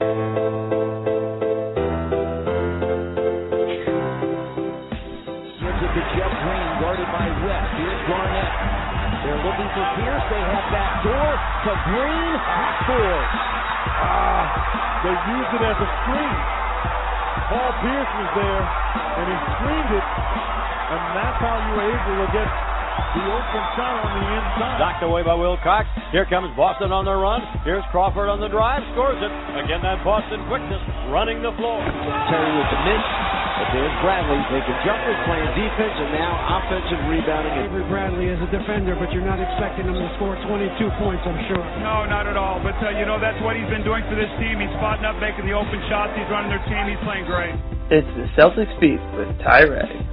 Gives it to Jeff Green, guarded by West. Here's Garnett. They're looking for Pierce. They have that door to Green. Scores. Ah, they used it as a screen. Paul Pierce was there, and he screened it, and that's how you were able to get the open shot on the inside. Knocked away by Wilcox. Here comes Boston on the run. Here's Crawford on the drive. Scores it. Again, that Boston quickness running the floor. Terry with the miss. But there's Bradley taking jumpers, playing defense, and now offensive rebounding. Avery Bradley is a defender, but you're not expecting him to score 22 points, I'm sure. No, not at all. But, uh, you know, that's what he's been doing for this team. He's spotting up, making the open shots. He's running their team. He's playing great. It's the Celtics beat with Ty Ray.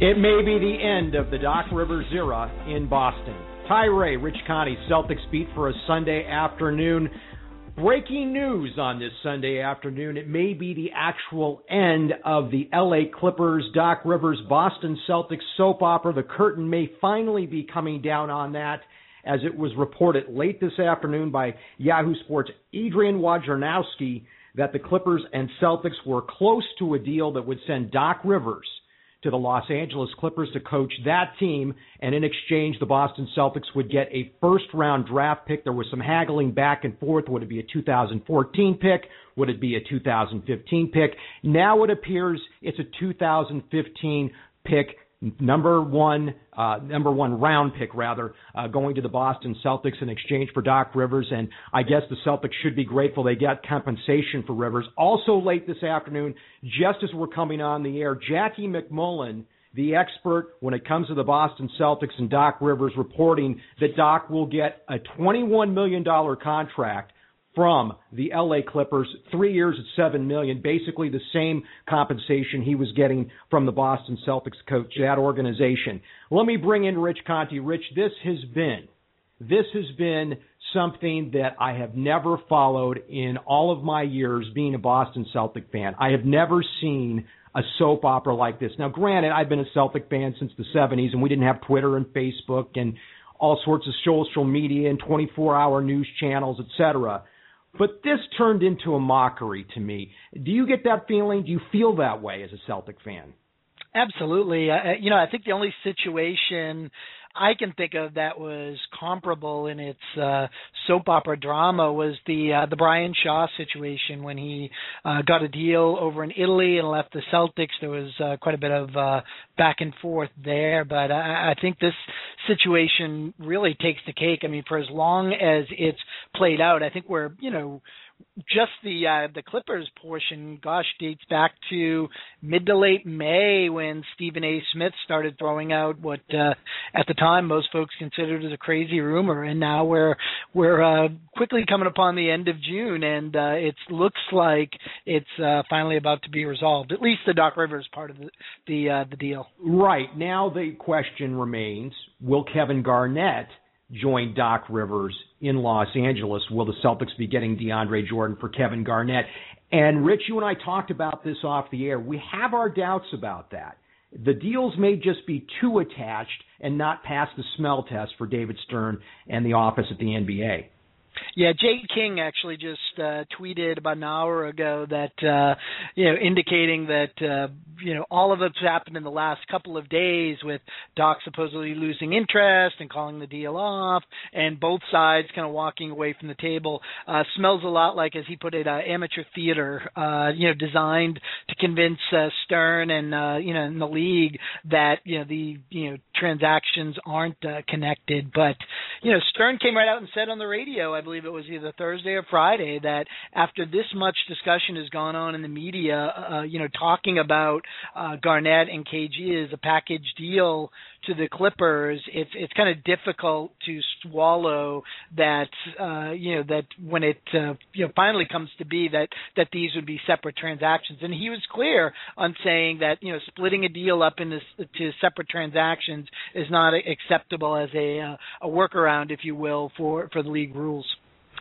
It may be the end of the Doc Rivers era in Boston. Ty Ray, Rich Conti, Celtics beat for a Sunday afternoon. Breaking news on this Sunday afternoon. It may be the actual end of the LA Clippers, Doc Rivers, Boston Celtics soap opera. The curtain may finally be coming down on that as it was reported late this afternoon by Yahoo Sports Adrian Wojnarowski that the Clippers and Celtics were close to a deal that would send Doc Rivers to the Los Angeles Clippers to coach that team, and in exchange, the Boston Celtics would get a first round draft pick. There was some haggling back and forth. Would it be a 2014 pick? Would it be a 2015 pick? Now it appears it's a 2015 pick number one, uh, number one round pick rather, uh, going to the Boston Celtics in exchange for Doc Rivers. And I guess the Celtics should be grateful they got compensation for Rivers. Also late this afternoon, just as we're coming on the air, Jackie MacMullan. the expert when it comes to the Boston Celtics and Doc Rivers reporting that Doc will get a $21 million contract from the LA Clippers, three years at seven million, basically the same compensation he was getting from the Boston Celtics coach, that organization. Let me bring in Rich Conti. Rich, this has been, this has been something that I have never followed in all of my years being a Boston Celtic fan. I have never seen a soap opera like this. Now, granted, I've been a Celtic fan since the 70s, and we didn't have Twitter and Facebook and all sorts of social media and 24-hour news channels, etc. But this turned into a mockery to me. Do you get that feeling? Do you feel that way as a Celtic fan? Absolutely. Uh, you know, I think the only situation I can think of that was comparable in its uh, soap opera drama was the uh, the Brian Shaw situation when he uh, got a deal over in Italy and left the Celtics. There was uh, quite a bit of uh, back and forth there, but I, I think this situation really takes the cake. I mean, for as long as it's played out, I think we're you know just the uh, the Clippers portion, gosh, dates back to mid to late May when Stephen A. Smith started throwing out what uh, at the time most folks considered as a crazy rumor, and now we're we're uh, quickly coming upon the end of June, and uh, it looks like it's uh, finally about to be resolved. At least the Doc Rivers part of the the, uh, the deal. Right now, the question remains: Will Kevin Garnett join Doc Rivers in Los Angeles. Will the Celtics be getting DeAndre Jordan for Kevin Garnett? And Rich, you and I talked about this off the air. We have our doubts about that. The deals may just be too attached and not pass the smell test for David Stern and the office at the NBA. Yeah, Jay King actually just uh, tweeted about an hour ago that uh, you know indicating that uh, you know all of it's happened in the last couple of days with Doc supposedly losing interest and calling the deal off, and both sides kind of walking away from the table. Uh, smells a lot like, as he put it, uh, amateur theater. Uh, you know, designed to convince uh, Stern and uh, you know in the league that you know the you know transactions aren't uh, connected. But you know, Stern came right out and said on the radio, I believe it was either Thursday or Friday, that after this much discussion has gone on in the media, uh, you know, talking about uh, Garnett and KG as a package deal to the Clippers, it's it's kind of difficult to swallow that uh, you know that when it uh, you know finally comes to be that that these would be separate transactions. And he was clear on saying that you know splitting a deal up into to separate transactions is not acceptable as a uh, a workaround, if you will, for for the league rules.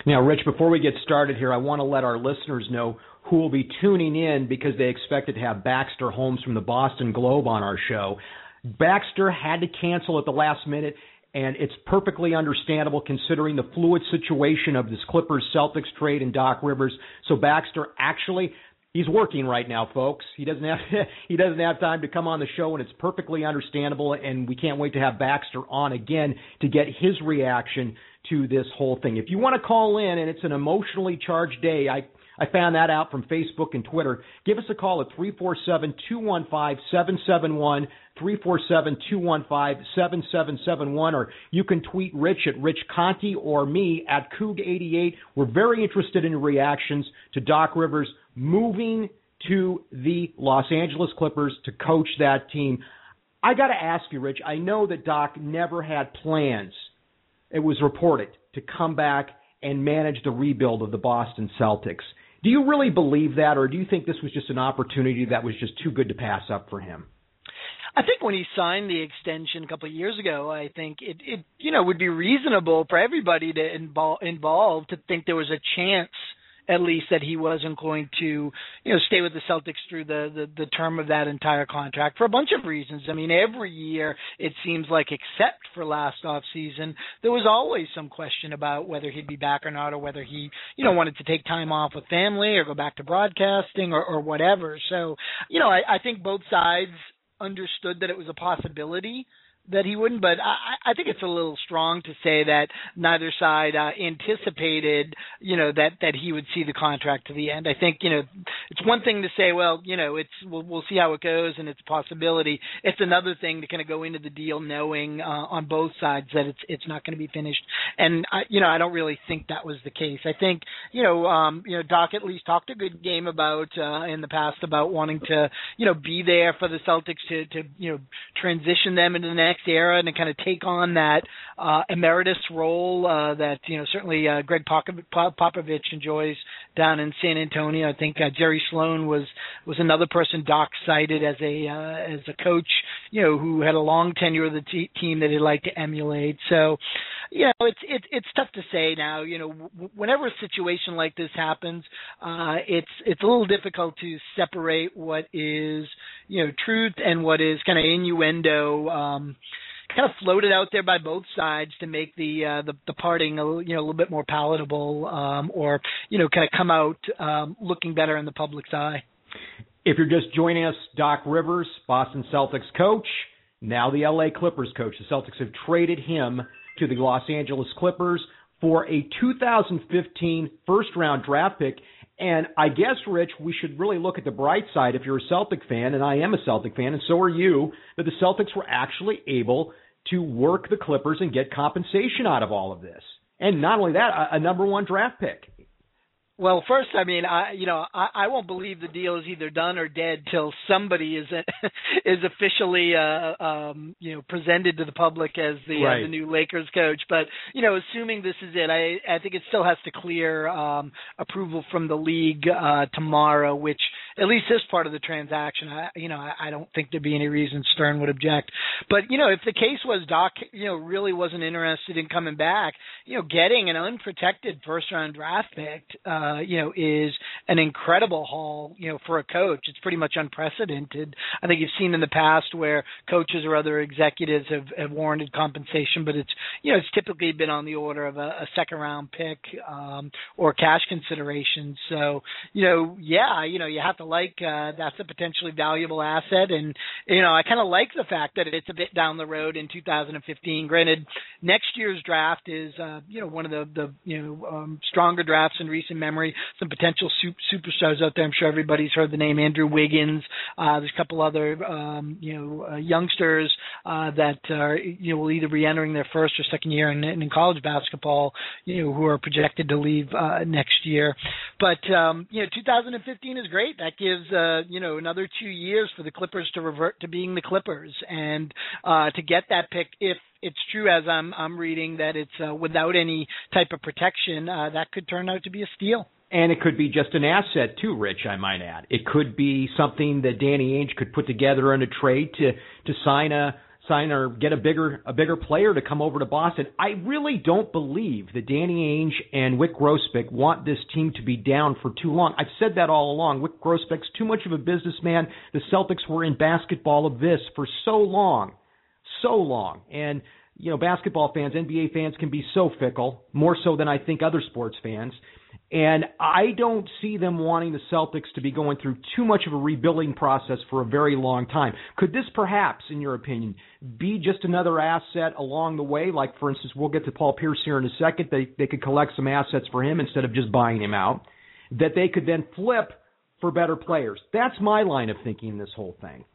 Now, Rich, before we get started here, I want to let our listeners know who will be tuning in because they expected to have Baxter Holmes from the Boston Globe on our show. Baxter had to cancel at the last minute, and it's perfectly understandable considering the fluid situation of this Clippers Celtics trade and Doc Rivers. So Baxter actually he's working right now, folks. He doesn't have he doesn't have time to come on the show, and it's perfectly understandable. And we can't wait to have Baxter on again to get his reaction to this whole thing. If you want to call in, and it's an emotionally charged day, I I found that out from Facebook and Twitter. Give us a call at 347 215 771, 347 215 7771, or you can tweet Rich at Rich Conti or me at Coog88. We're very interested in your reactions to Doc Rivers moving to the Los Angeles Clippers to coach that team. I got to ask you, Rich, I know that Doc never had plans, it was reported, to come back and manage the rebuild of the Boston Celtics. Do you really believe that, or do you think this was just an opportunity that was just too good to pass up for him? I think when he signed the extension a couple of years ago, I think it, it you know would be reasonable for everybody to involve involved to think there was a chance at least that he wasn't going to, you know, stay with the Celtics through the, the the term of that entire contract for a bunch of reasons. I mean, every year it seems like, except for last off season, there was always some question about whether he'd be back or not, or whether he, you know, wanted to take time off with family or go back to broadcasting or, or whatever. So, you know, I, I think both sides understood that it was a possibility that he wouldn't, but I, I think it's a little strong to say that neither side uh, anticipated, you know, that that he would see the contract to the end. I think, you know, it's one thing to say, well, you know, it's we'll, we'll see how it goes and it's a possibility. It's another thing to kind of go into the deal knowing uh, on both sides that it's it's not going to be finished. And I, you know, I don't really think that was the case. I think, you know, um, you know, Doc at least talked a good game about uh, in the past about wanting to, you know, be there for the Celtics to to you know transition them into the next next era and to kind of take on that uh, emeritus role uh, that you know certainly uh, Gregg Popovich enjoys down in San Antonio. I think uh, Jerry Sloan was was another person Doc cited as a uh, as a coach, you know, who had a long tenure with the t- team that he'd like to emulate. So, you know, it's it's it's tough to say now. You know, w- whenever a situation like this happens, uh, it's it's a little difficult to separate what is you know truth and what is kind of innuendo. Um, kind of floated out there by both sides to make the uh, the, the parting a you know a little bit more palatable, um, or you know kind of come out um, looking better in the public's eye. If you're just joining us, Doc Rivers, Boston Celtics coach, now the LA Clippers coach. The Celtics have traded him to the Los Angeles Clippers for a 2015 first round draft pick. And I guess, Rich, we should really look at the bright side if you're a Celtic fan, and I am a Celtic fan, and so are you, that the Celtics were actually able to work the Clippers and get compensation out of all of this. And not only that, a, a number one draft pick. Well, first, I mean, I you know, I, I won't believe the deal is either done or dead till somebody is is officially uh um you know presented to the public as the right. uh, the new Lakers coach. But you know, assuming this is it, I I think it still has to clear um approval from the league uh tomorrow, which at least this part of the transaction, I, you know, I, I don't think there'd be any reason Stern would object. But you know, if the case was Doc, you know, really wasn't interested in coming back, you know, getting an unprotected first round draft pick, uh, you know, is an incredible haul, you know, for a coach. It's pretty much unprecedented. I think you've seen in the past where coaches or other executives have, have warranted compensation, but it's you know, it's typically been on the order of a, a second round pick um, or cash consideration. So you know, yeah, you know, you have to like uh, that's a potentially valuable asset, and you know, I kind of like the fact that it's a bit down the road in 2015. Granted, next year's draft is uh, you know one of the the you know um, stronger drafts in recent memory. Some potential superstars out there. I'm sure everybody's heard the name Andrew Wiggins. Uh, there's a couple other um, you know uh, youngsters uh, that are you know will either be entering their first or second year in, in college basketball. You know who are projected to leave uh, next year, but um, you know 2015 is great. That gives uh, you know another two years for the Clippers to revert to being the Clippers and uh, to get that pick if it's true as I'm I'm reading that it's uh, without any type of protection, uh, that could turn out to be a steal. And it could be just an asset too, Rich. I might add. It could be something that Danny Ainge could put together in a trade to to sign a sign or get a bigger a bigger player to come over to Boston. I really don't believe that Danny Ainge and Wyc Grousbeck want this team to be down for too long. I've said that all along. Wyc Grousbeck's too much of a businessman. The Celtics were in basketball of this for so long, so long, and you know, basketball fans, NBA fans can be so fickle, more so than I think other sports fans. And I don't see them wanting the Celtics to be going through too much of a rebuilding process for a very long time. Could this perhaps, in your opinion, be just another asset along the way? Like, for instance, we'll get to Paul Pierce here in a second. They, they could collect some assets for him instead of just buying him out. That they could then flip for better players. That's my line of thinking in this whole thing.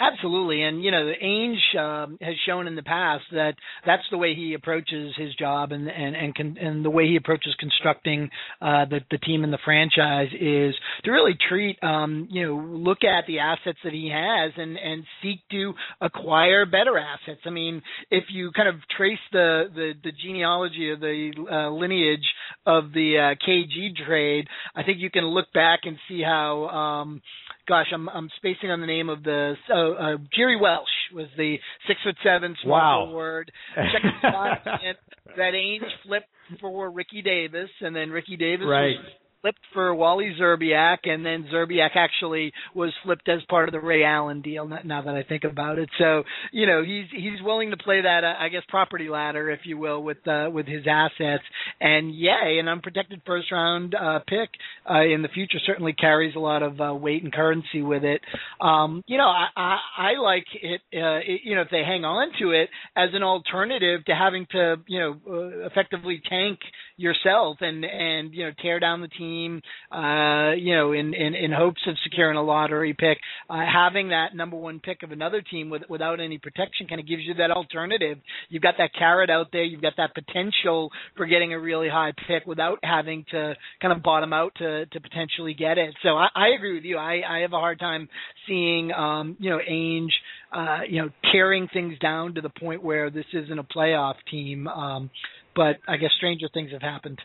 Absolutely, and you know, the Ainge um, has shown in the past that that's the way he approaches his job, and and and, con- and the way he approaches constructing uh, the the team and the franchise is to really treat, um, you know, look at the assets that he has and and seek to acquire better assets. I mean, if you kind of trace the the, the genealogy of the uh, lineage of the uh, KG trade, I think you can look back and see how. Um, gosh, I'm I'm spacing on the name of the uh, uh, Jiri Welsch was the six foot seven small wow. forward. that Ainge flipped for Ricky Davis, and then Ricky Davis right. was flipped for Wally Szczerbiak, and then Szczerbiak actually was flipped as part of the Ray Allen deal. Now that I think about it, so you know he's he's willing to play that uh, I guess property ladder, if you will, with uh, with his assets. And yeah, an unprotected first round uh, pick uh, in the future certainly carries a lot of uh, weight and currency with it. Um, you know, I, I, I like it, uh, it. You know, if they hang on to it as an alternative to having to you know uh, effectively tank yourself and and you know tear down the team uh you know in in in hopes of securing a lottery pick. Uh, having that number one pick of another team with, without any protection kind of gives you that alternative. You've got that carrot out there. You've got that potential for getting a really high pick without having to kind of bottom out to to potentially get it. So I, I agree with you. I I have a hard time seeing um you know Ainge uh, you know, tearing things down to the point where this isn't a playoff team. Um, but I guess stranger things have happened.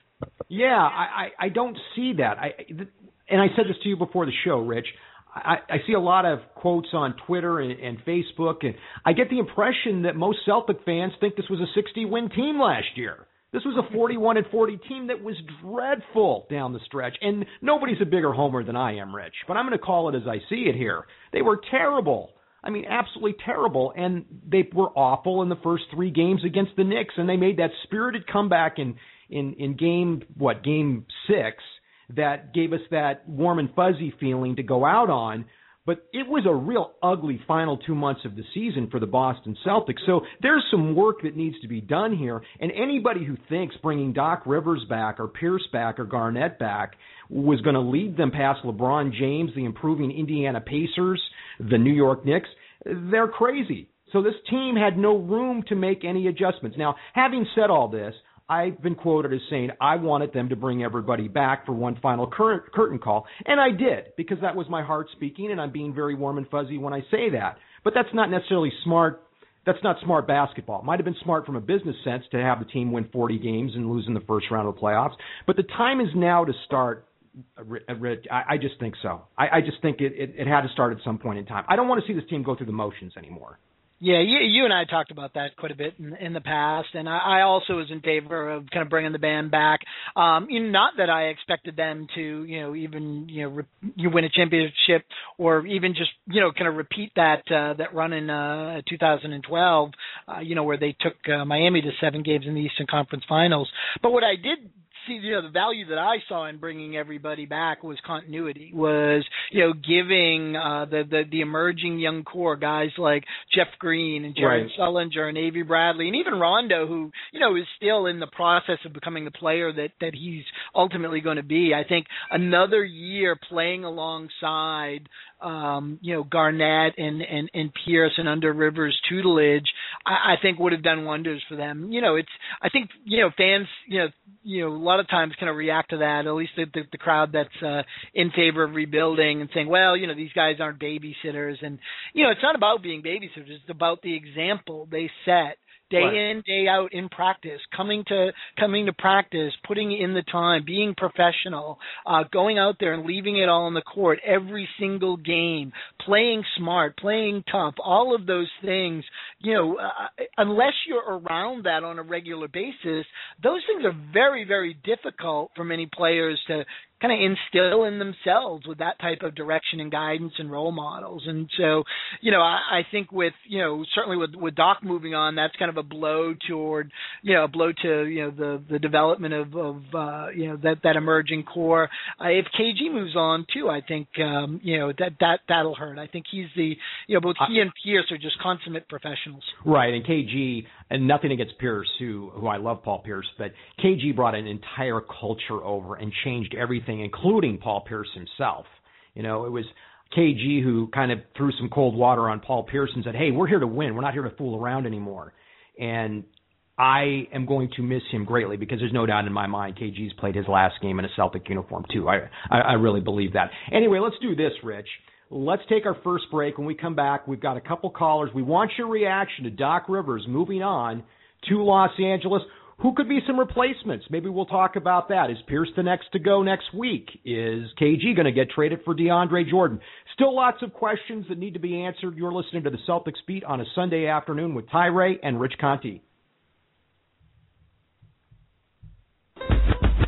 Yeah, I, I, I don't see that. I, and I said this to you before the show, Rich. I, I see a lot of quotes on Twitter and, and Facebook, and I get the impression that most Celtic fans think this was a 60 win team last year. This was a 41 and 40 team that was dreadful down the stretch. And nobody's a bigger homer than I am, Rich. But I'm going to call it as I see it here. They were terrible. I mean, absolutely terrible. And they were awful in the first three games against the Knicks, and they made that spirited comeback in in in game what game six that gave us that warm and fuzzy feeling to go out on. But it was a real ugly final two months of the season for the Boston Celtics. So there's some work that needs to be done here. And anybody who thinks bringing Doc Rivers back or Pierce back or Garnett back was going to lead them past LeBron James, the improving Indiana Pacers, the New York Knicks, they're crazy. So this team had no room to make any adjustments. Now, having said all this, I've been quoted as saying I wanted them to bring everybody back for one final cur- curtain call, and I did because that was my heart speaking, and I'm being very warm and fuzzy when I say that. But that's not necessarily smart. That's not smart basketball. It might have been smart from a business sense to have the team win 40 games and lose in the first round of the playoffs. But the time is now to start uh, uh, I, I just think so. I, I just think it, it, it had to start at some point in time. I don't want to see this team go through the motions anymore. Yeah, you, you and I talked about that quite a bit in, in the past, and I, I also was in favor of kind of bringing the band back. Um, you know, not that I expected them to, you know, even you know, re- you win a championship or even just you know, kind of repeat that uh, that run in uh, 2012, uh, you know, where they took uh, Miami to seven games in the Eastern Conference Finals. But what I did see, you know, the value that I saw in bringing everybody back was continuity, was you know, giving uh, the the the emerging young core guys like Jeff Green and Jared right. Sullinger and Avery Bradley and even Rondo, who you know is still in the process of becoming the player that that he's ultimately going to be. I think another year playing alongside um, you know Garnett and and and Pierce and under Rivers tutelage, I, I think would have done wonders for them. You know, it's I think you know fans you know you know a lot of times kind of react to that. At least the the, the crowd that's uh, in favor of rebuilding and saying, well, you know, these guys aren't babysitters, and you know, it's not about being babysitters. It's about the example they set day right. in day out in practice coming to coming to practice putting in the time being professional uh going out there and leaving it all on the court every single game playing smart playing tough all of those things you know uh, unless you're around that on a regular basis those things are very very difficult for many players to kind of instill in themselves with that type of direction and guidance and role models. And so, you know, I, I think with, you know, certainly with, with Doc moving on, that's kind of a blow toward, you know, a blow to, you know, the, the development of, of, uh, you know, that, that emerging core. Uh, if KG moves on too, I think, um, you know, that, that, that'll hurt. I think he's the, you know, both he and Pierce are just consummate professionals. Right. And KG, and nothing against Pierce, who, who I love Paul Pierce, but KG brought an entire culture over and changed everything everything, including Paul Pierce himself. You know, it was KG who kind of threw some cold water on Paul Pierce and said, "Hey, we're here to win. We're not here to fool around anymore." And I am going to miss him greatly because there's no doubt in my mind KG's played his last game in a Celtic uniform too. I I, I really believe that. Anyway, let's do this, Rich. Let's take our first break. When we come back, we've got a couple callers. We want your reaction to Doc Rivers moving on to Los Angeles. Who could be some replacements? Maybe we'll talk about that. Is Pierce the next to go next week? Is KG going to get traded for DeAndre Jordan? Still lots of questions that need to be answered. You're listening to the Celtics Beat on a Sunday afternoon with Ty Ray and Rich Conti.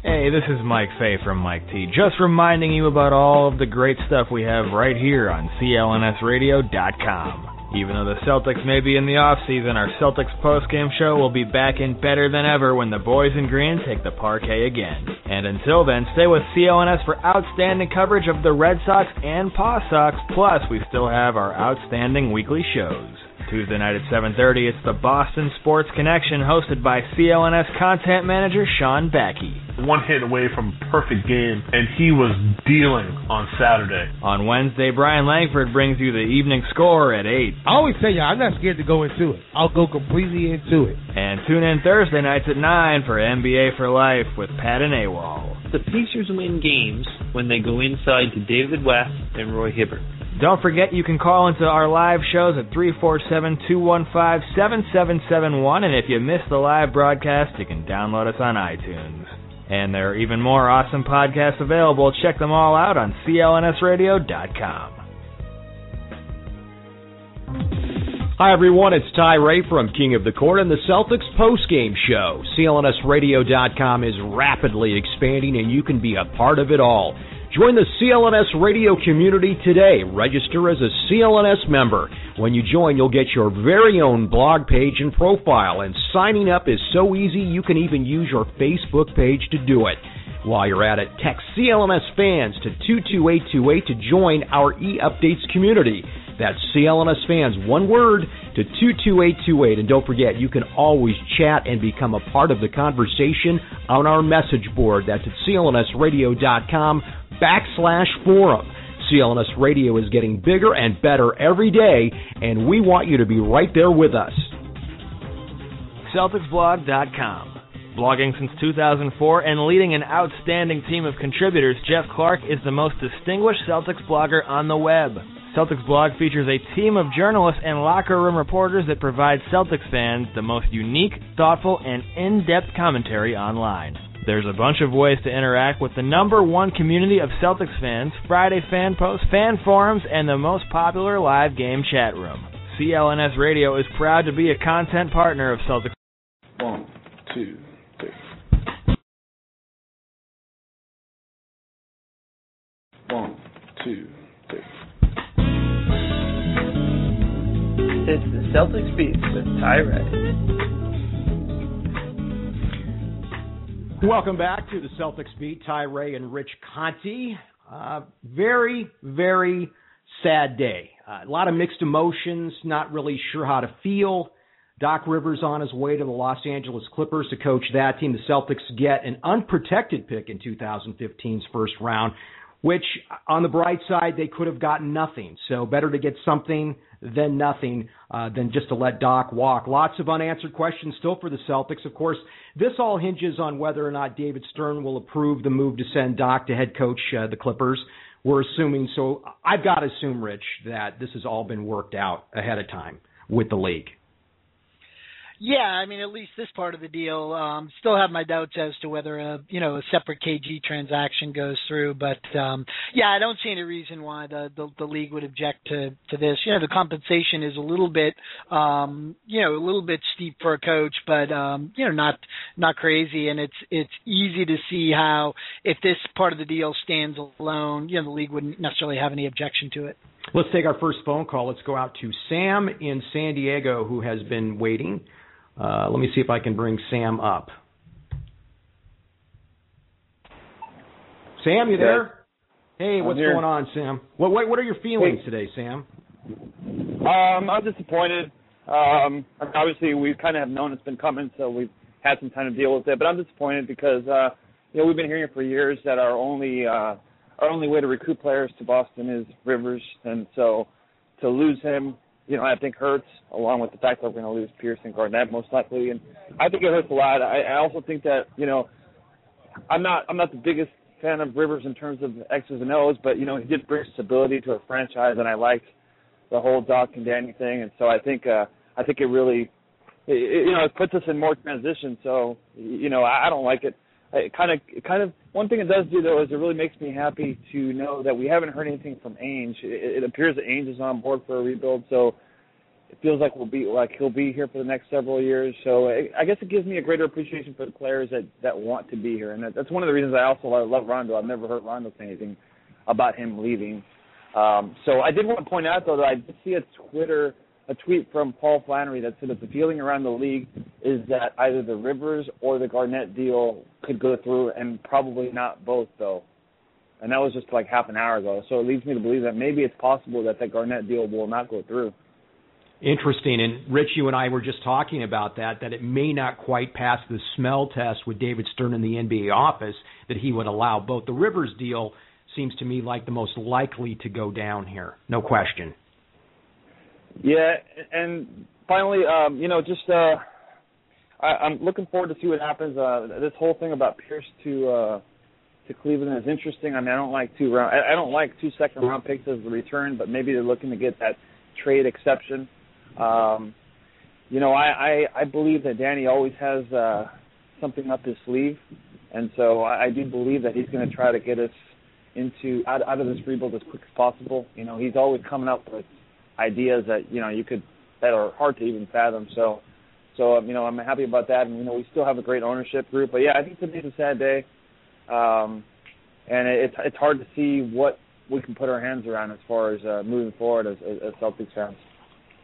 Hey, this is Mike Fay from Mike T. Just reminding you about all of the great stuff we have right here on CLNSradio.com. Even though the Celtics may be in the off season, our Celtics postgame show will be back in better than ever when the boys in green take the parquet again. And until then, stay with CLNS for outstanding coverage of the Red Sox and Paw Sox. Plus, we still have our outstanding weekly shows. Tuesday night at 7:30, it's the Boston Sports Connection, hosted by CLNS content manager Sean Backey. One hit away from perfect game, and he was dealing on Saturday. On Wednesday, Brian Langford brings you the evening score at 8. I always tell you, I'm not scared to go into it. I'll go completely into it. And tune in Thursday nights at 9 for NBA for Life with Pat and AWOL. The Pacers win games when they go inside to David West and Roy Hibbert. Don't forget you can call into our live shows at 347-215-7771 and if you miss the live broadcast, you can download us on iTunes. And there are even more awesome podcasts available. Check them all out on clnsradio.com. Hi everyone, it's Ty Ray from King of the Court and the Celtics postgame show. CLNSradio.com is rapidly expanding and you can be a part of it all. Join the CLNS radio community today. Register as a CLNS member. When you join, you'll get your very own blog page and profile, and signing up is so easy you can even use your Facebook page to do it. While you're at it, text CLNS fans to 22828 to join our e-updates community. That's CLNS fans, one word, to 22828. And don't forget, you can always chat and become a part of the conversation on our message board. That's at clnsradio.com backslash forum. CLNS Radio is getting bigger and better every day, and we want you to be right there with us. CelticsBlog.com. Blogging since 2004 and leading an outstanding team of contributors, Jeff Clark is the most distinguished Celtics blogger on the web. Celtics Blog features a team of journalists and locker room reporters that provide Celtics fans the most unique, thoughtful, and in depth commentary online. There's a bunch of ways to interact with the number one community of Celtics fans, Friday fan posts, fan forums, and the most popular live game chat room. CLNS Radio is proud to be a content partner of Celtics. One, two, three. One, two, three. It's the Celtics Beat with Ty Ray. Welcome back to the Celtics Beat. Ty Ray and Rich Conti. Uh, very, very sad day. Uh, a lot of mixed emotions, not really sure how to feel. Doc Rivers on his way to the Los Angeles Clippers to coach that team. The Celtics get an unprotected pick in 2015's first round, which on the bright side, they could have gotten nothing. So better to get something than nothing uh, than just to let Doc walk. Lots of unanswered questions still for the Celtics. Of course, this all hinges on whether or not David Stern will approve the move to send Doc to head coach uh, the Clippers. We're assuming so. I've got to assume, Rich, that this has all been worked out ahead of time with the league. Yeah, I mean, at least this part of the deal. Um, still have my doubts as to whether a you know a separate KG transaction goes through, but um, yeah, I don't see any reason why the, the the league would object to to this. You know, the compensation is a little bit um, you know a little bit steep for a coach, but um, you know not not crazy, and it's it's easy to see how if this part of the deal stands alone, you know, the league wouldn't necessarily have any objection to it. Let's take our first phone call. Let's go out to Sam in San Diego, who has been waiting. Uh, let me see if I can bring Sam up. Sam, you there? Hey, what's going on, Sam? What, what, what are your feelings hey. today, Sam? Um, I'm disappointed. Um, obviously, we kind of have known it's been coming, so we've had some time to deal with it. But I'm disappointed because uh, you know we've been hearing for years that our only uh, our only way to recruit players to Boston is Rivers, and so to lose him you know, I think hurts, along with the fact that we're going to lose and Garnett most likely, and I think it hurts a lot. I, I also think that you know, I'm not I'm not the biggest fan of Rivers in terms of X's and O's, but you know, he did bring stability to a franchise, and I liked the whole Doc and Danny thing, and so I think uh, I think it really, it, you know, it puts us in more transition. So you know, I, I don't like it. It kind of, it kind of, one thing it does do though is it really makes me happy to know that we haven't heard anything from Ainge. It, it appears that Ainge is on board for a rebuild, so it feels like we'll be like he'll be here for the next several years. So it, I guess it gives me a greater appreciation for the players that that want to be here, and that, that's one of the reasons I also love Rondo. I've never heard Rondo say anything about him leaving. Um, so I did want to point out though that I did see a Twitter a tweet from Paul Flannery that said that the feeling around the league is that either the Rivers or the Garnett deal could go through, and probably not both though. And that was just like half an hour ago. So it leads me to believe that maybe it's possible that the Garnett deal will not go through. Interesting. And Rich, you and I were just talking about that, that it may not quite pass the smell test with David Stern in the NBA office, that he would allow both. The Rivers deal seems to me like the most likely to go down here. No question. Yeah, and finally, um, you know, just uh, I, I'm looking forward to see what happens. Uh, this whole thing about Pierce to uh, to Cleveland is interesting. I mean, I don't like two round. I, I don't like two second round picks as the return, but maybe they're looking to get that trade exception. Um, you know, I, I I believe that Danny always has uh, something up his sleeve, and so I, I do believe that he's going to try to get us into out, out of this rebuild as quick as possible. You know, he's always coming up with ideas that you know you could that are hard to even fathom. So, so um, you know, I'm happy about that, and you know, we still have a great ownership group. But yeah, I think today's a sad day, um, and it's it's hard to see what we can put our hands around as far as uh, moving forward as, as, Celtics fans.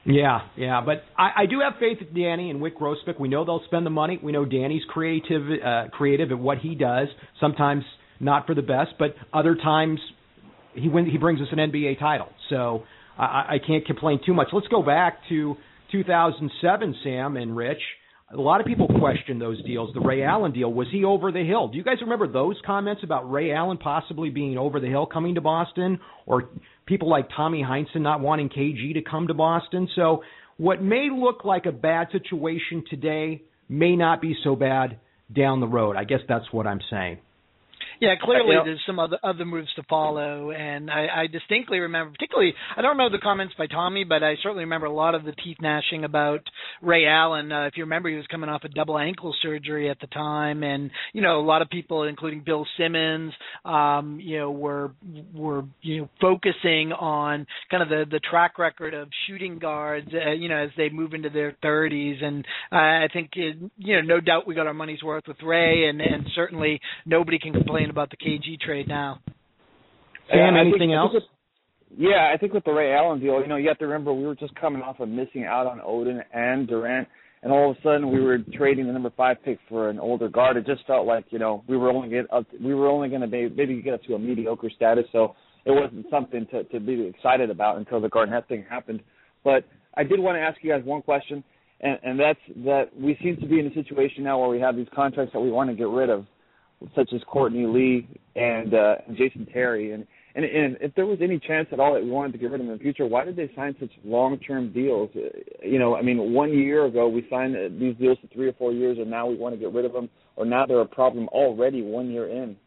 Yeah, yeah, but I, I do have faith in Danny and Wyc Grousbeck. We know they'll spend the money. We know Danny's creative, uh, creative at what he does. Sometimes not for the best, but other times he wins. He brings us an NBA title. So I, I can't complain too much. Let's go back to 2007, Sam and Rich. A lot of people question those deals. The Ray Allen deal was he over the hill? Do you guys remember those comments about Ray Allen possibly being over the hill coming to Boston, or people like Tommy Heinsohn not wanting KG to come to Boston? So what may look like a bad situation today may not be so bad down the road. I guess that's what I'm saying. Yeah, clearly know, there's some other other moves to follow, and I, I distinctly remember, particularly, I don't remember the comments by Tommy, but I certainly remember a lot of the teeth gnashing about Ray Allen. Uh, if you remember, he was coming off a double ankle surgery at the time, and you know, a lot of people, including Bill Simmons, um, you know, were were you know focusing on kind of the the track record of shooting guards, uh, you know, as they move into their 30s, and uh, I think it, you know, no doubt we got our money's worth with Ray, and and certainly nobody can complain about the KG trade now. Sam, anything else? with, yeah, I think with the Ray Allen deal, you know, you have to remember we were just coming off of missing out on Oden and Durant, and all of a sudden we were trading the number five pick for an older guard. It just felt like you know we were only get up, we were only going to maybe get up to a mediocre status, so it wasn't something to to be excited about until the Garnett thing happened. But I did want to ask you guys one question, and, and that's that we seem to be in a situation now where we have these contracts that we want to get rid of such as Courtney Lee and uh, Jason Terry. And, and and if there was any chance at all that we wanted to get rid of them in the future, why did they sign such long-term deals? Uh, you know, I mean, one year ago we signed these deals for three or four years, and now we want to get rid of them, or now they're a problem already one year in.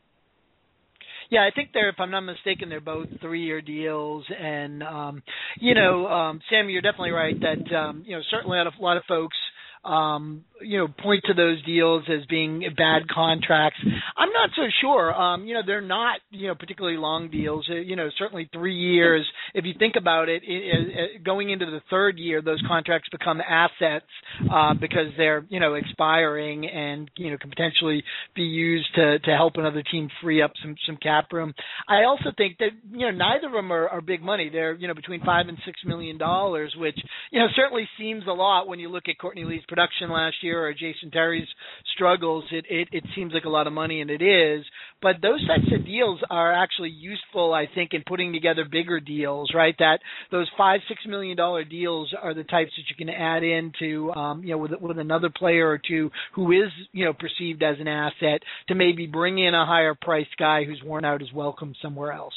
Yeah, I think they're, if I'm not mistaken, they're both three-year deals, and um, you know, um, Sam, you're definitely right that um, you know certainly a lot of folks um, you know, point to those deals as being bad contracts. I'm not so sure. Um, you know, they're not, you know, particularly long deals. Uh, you know, certainly three years. If you think about it, it, it going into the third year, those contracts become assets uh, because they're, you know, expiring and you know can potentially be used to to help another team free up some some cap room. I also think that you know neither of them are, are big money. They're you know between five and six million dollars, which you know certainly seems a lot when you look at Courtney Lee's production last year or Jason Terry's struggles, it, it it seems like a lot of money, and it is. But those types of deals are actually useful, I think, in putting together bigger deals. Right, that those five six million dollar deals are the types that you can add into, um, you know, with with another player or two who is you know perceived as an asset to maybe bring in a higher priced guy who's worn out his welcome somewhere else.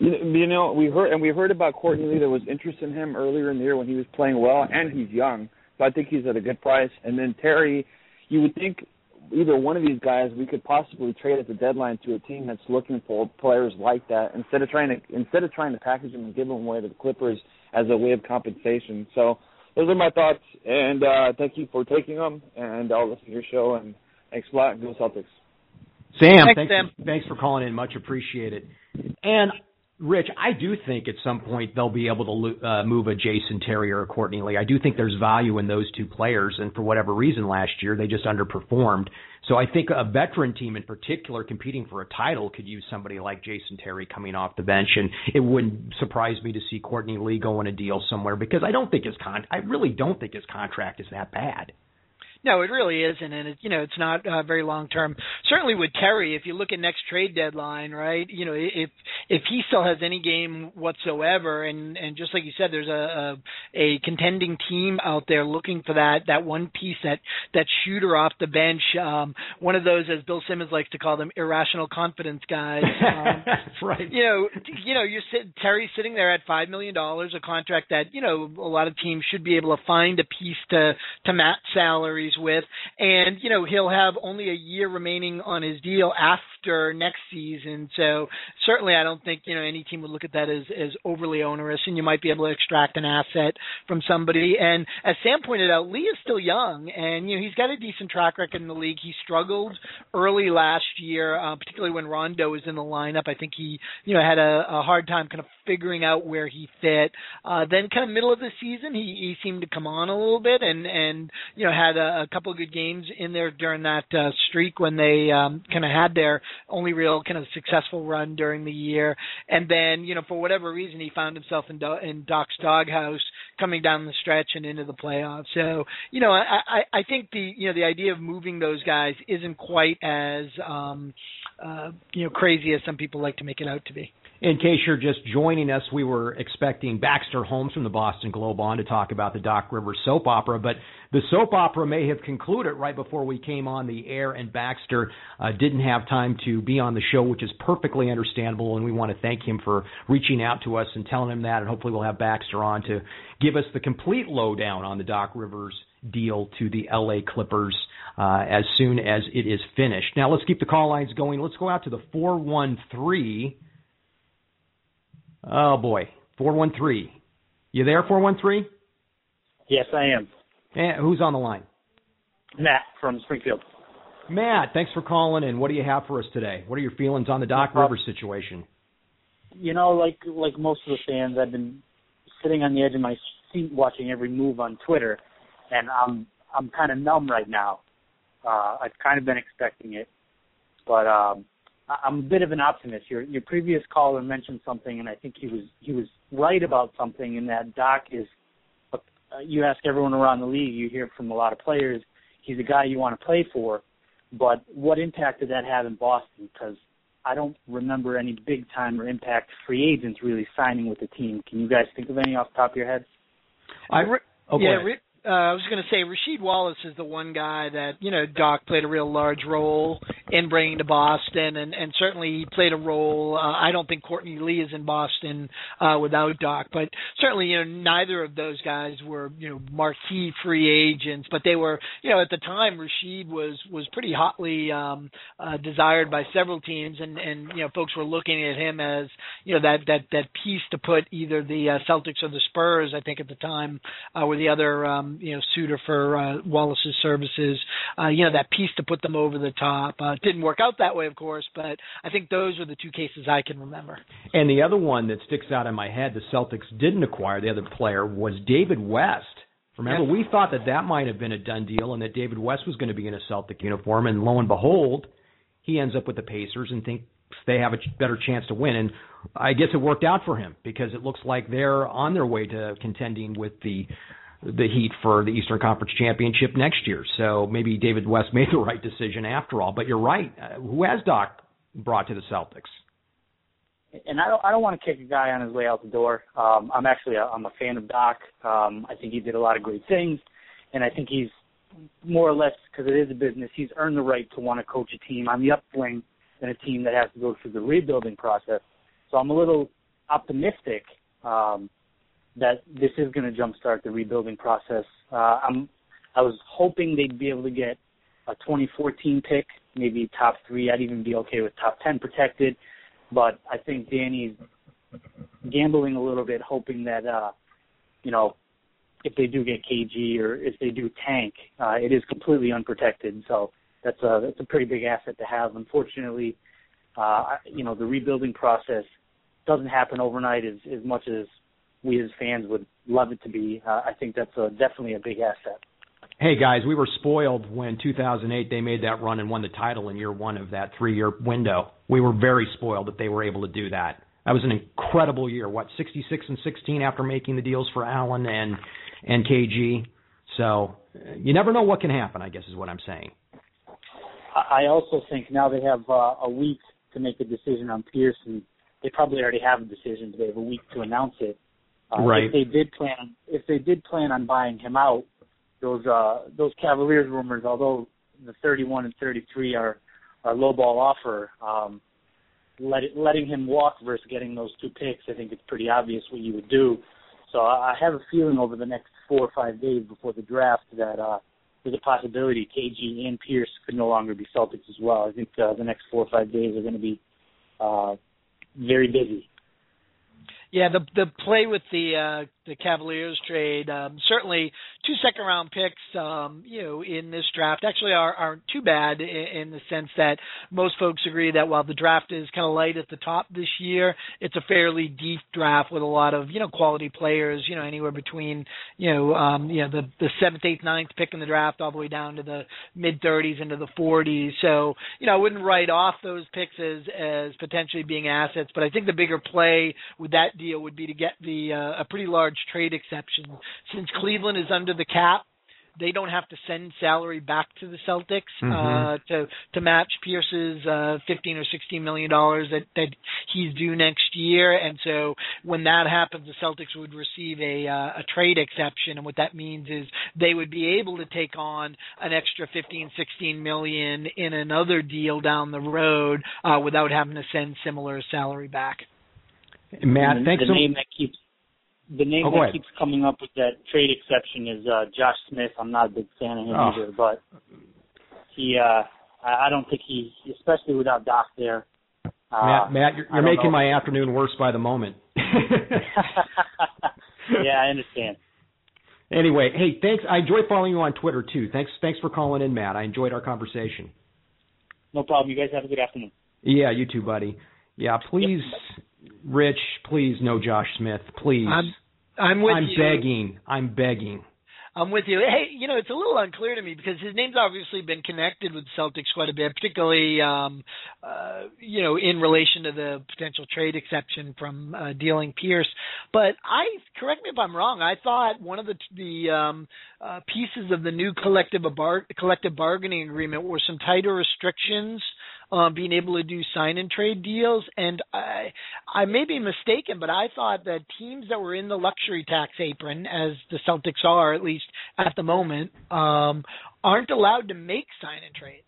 You know, we heard and we heard about Courtney Lee. There was interest in him earlier in the year when he was playing well, and he's young. So I think he's at a good price. And then Terry, you would think either one of these guys we could possibly trade at the deadline to a team that's looking for players like that instead of trying to instead of trying to package them and give them away to the Clippers as a way of compensation. So those are my thoughts, and uh, thank you for taking them. And I'll listen to your show. And thanks a lot. Go Celtics. Sam, thanks, thanks, Sam. thanks for calling in. Much appreciated. And Rich, I do think at some point they'll be able to uh, move a Jason Terry or a Courtney Lee. I do think there's value in those two players, and for whatever reason last year they just underperformed. So I think a veteran team in particular competing for a title could use somebody like Jason Terry coming off the bench, and it wouldn't surprise me to see Courtney Lee go on a deal somewhere because I don't think his con I really don't think his contract is that bad. No, it really isn't, and it, you know it's not uh, very long term. Certainly with Terry, if you look at next trade deadline, right? You know, if if he still has any game whatsoever, and and just like you said, there's a a, a contending team out there looking for that that one piece that that shooter off the bench, um, one of those as Bill Simmons likes to call them irrational confidence guys. Um, right. You know, you know, you're sit, Terry's sitting there at five million dollars, a contract that you know a lot of teams should be able to find a piece to to match salaries with, and you know he'll have only a year remaining on his deal after next season. So certainly, I don't think you know any team would look at that as as overly onerous, and you might be able to extract an asset from somebody. And as Sam pointed out, Lee is still young, and you know he's got a decent track record in the league. He struggled early last year, uh, particularly when Rondo was in the lineup. I think he you know had a, a hard time kind of figuring out where he fit. Uh, then kind of middle of the season, he, he seemed to come on a little bit and and you know had a, a couple of good games in there during that uh, streak when they um, kind of had their only real kind of successful run during the year. And then you know for whatever reason he found himself in Do- in Doc's doghouse coming down the stretch and into the playoffs. So you know I, I I think the you know the idea of moving those guys isn't quite as um, uh, you know crazy as some people like to make it out to be. In case you're just joining us, we were expecting Baxter Holmes from the Boston Globe on to talk about the Doc Rivers soap opera, but the soap opera may have concluded right before we came on the air, and Baxter uh, didn't have time to be on the show, which is perfectly understandable, and we want to thank him for reaching out to us and telling him that, and hopefully we'll have Baxter on to give us the complete lowdown on the Doc Rivers deal to the LA Clippers uh, as soon as it is finished. Now let's keep the call lines going. Let's go out to the 413. Oh boy, 413. You there, 413? Yes, I am. And who's on the line? Matt from Springfield. Matt, thanks for calling in. What do you have for us today? What are your feelings on the Doc Rivers situation? You know, like like most of the fans, I've been sitting on the edge of my seat watching every move on Twitter, and I'm I'm kind of numb right now. Uh, I've kind of been expecting it, but um, I'm a bit of an optimist. Your your previous caller mentioned something, and I think he was he was right about something in that Doc is. Uh, you ask everyone around the league, you hear from a lot of players, he's a guy you want to play for, but what impact did that have in Boston? Because I don't remember any big time or impact free agents really signing with the team. Can you guys think of any off the top of your heads? I oh, yeah, uh, I was going to say Rasheed Wallace is the one guy that you know Doc played a real large role in bringing to Boston, and and certainly he played a role. Uh, I don't think Courtney Lee is in Boston uh, without Doc, but certainly you know neither of those guys were you know marquee free agents, but they were you know at the time Rasheed was was pretty hotly um, uh, desired by several teams, and and you know folks were looking at him as you know that that that piece to put either the uh, Celtics or the Spurs. I think at the time uh, were the other. Um, you know suitor for uh, Wallace's services. Uh, you know that piece to put them over the top. Uh, didn't work out that way, of course, but I think those are the two cases I can remember. And the other one that sticks out in my head, the Celtics didn't acquire the other player was David West. Remember, we thought that that might have been a done deal and that David West was going to be in a Celtic uniform, and lo and behold, he ends up with the Pacers and think they have a better chance to win. And I guess it worked out for him because it looks like they're on their way to contending with the the Heat for the Eastern Conference Championship next year. So maybe David West made the right decision after all. But you're right. Uh, who has Doc brought to the Celtics? And I don't, I don't want to kick a guy on his way out the door. Um, I'm actually, a, I'm a fan of Doc. Um, I think he did a lot of great things, and I think he's more or less because it is a business. He's earned the right to want to coach a team on the upswing than a team that has to go through the rebuilding process. So I'm a little optimistic um, that this is going to jumpstart the rebuilding process. Uh, I'm I was hoping they'd be able to get a 2014 pick, maybe top three. I'd even be okay with top 10 protected, but I think Danny's gambling a little bit, hoping that uh, you know if they do get KG or if they do tank, uh, it is completely unprotected. So that's a that's a pretty big asset to have. Unfortunately, uh, you know the rebuilding process doesn't happen overnight as as much as we as fans would love it to be. Uh, I think that's a, definitely a big asset. Hey guys, we were spoiled when 2008 they made that run and won the title in year one of that three-year window. We were very spoiled that they were able to do that. That was an incredible year. What 66 and 16 after making the deals for Allen and and KG. So you never know what can happen. I guess is what I'm saying. I also think now they have uh, a week to make a decision on Pierce. They probably already have a decision, but they have a week to announce it. Uh, right. If they did plan, if they did plan on buying him out, those uh, those Cavaliers rumors, although the 31 and 33 are are lowball offer, um, let it, letting him walk versus getting those two picks, I think it's pretty obvious what you would do. So I have a feeling over the next four or five days before the draft that uh, there's a possibility KG and Pierce could no longer be Celtics as well. I think uh, the next four or five days are going to be uh, very busy. Yeah, the the play with the uh, the Cavaliers trade um, certainly two second round picks, um, you know, in this draft actually are aren't too bad in, in the sense that most folks agree that while the draft is kind of light at the top this year, it's a fairly deep draft with a lot of you know quality players, you know, anywhere between you know um, you know the the seventh, eighth, ninth pick in the draft all the way down to the mid 30s into the 40s. So you know, I wouldn't write off those picks as as potentially being assets, but I think the bigger play with that deal would be to get the uh, a pretty large trade exception. Since Cleveland is under the cap, they don't have to send salary back to the Celtics mm-hmm. uh, to to match Pierce's uh, fifteen or sixteen million dollars that that he's due next year. And so when that happens, the Celtics would receive a uh, a trade exception, and what that means is they would be able to take on an extra fifteen, sixteen million in another deal down the road uh, without having to send similar salary back. Matt, the, thanks the so name that keeps the name Oh, that ahead. keeps coming up with that trade exception is uh, Josh Smith. I'm not a big fan of him Oh. either, but he, uh, I I don't think he, especially without Doc there. Uh, Matt, Matt, you're, you're making know. my afternoon worse by the moment. yeah, I understand. Anyway, hey, thanks. I enjoy following you on Twitter too. Thanks, thanks for calling in, Matt. I enjoyed our conversation. No problem. You guys have a good afternoon. Yeah, you too, buddy. Yeah, please, Rich, please, no Josh Smith, please. I'm I'm with you. I'm you. begging. I'm begging. I'm with you. Hey, you know, it's a little unclear to me because his name's obviously been connected with Celtics quite a bit, particularly, um, uh, you know, in relation to the potential trade exception from uh, dealing Pierce. But I, correct me if I'm wrong, I thought one of the the um, uh, pieces of the new collective bar- collective bargaining agreement were some tighter restrictions um, being able to do sign and trade deals. And I, I may be mistaken, but I thought that teams that were in the luxury tax apron, as the Celtics are at least at the moment, um, aren't allowed to make sign and trades.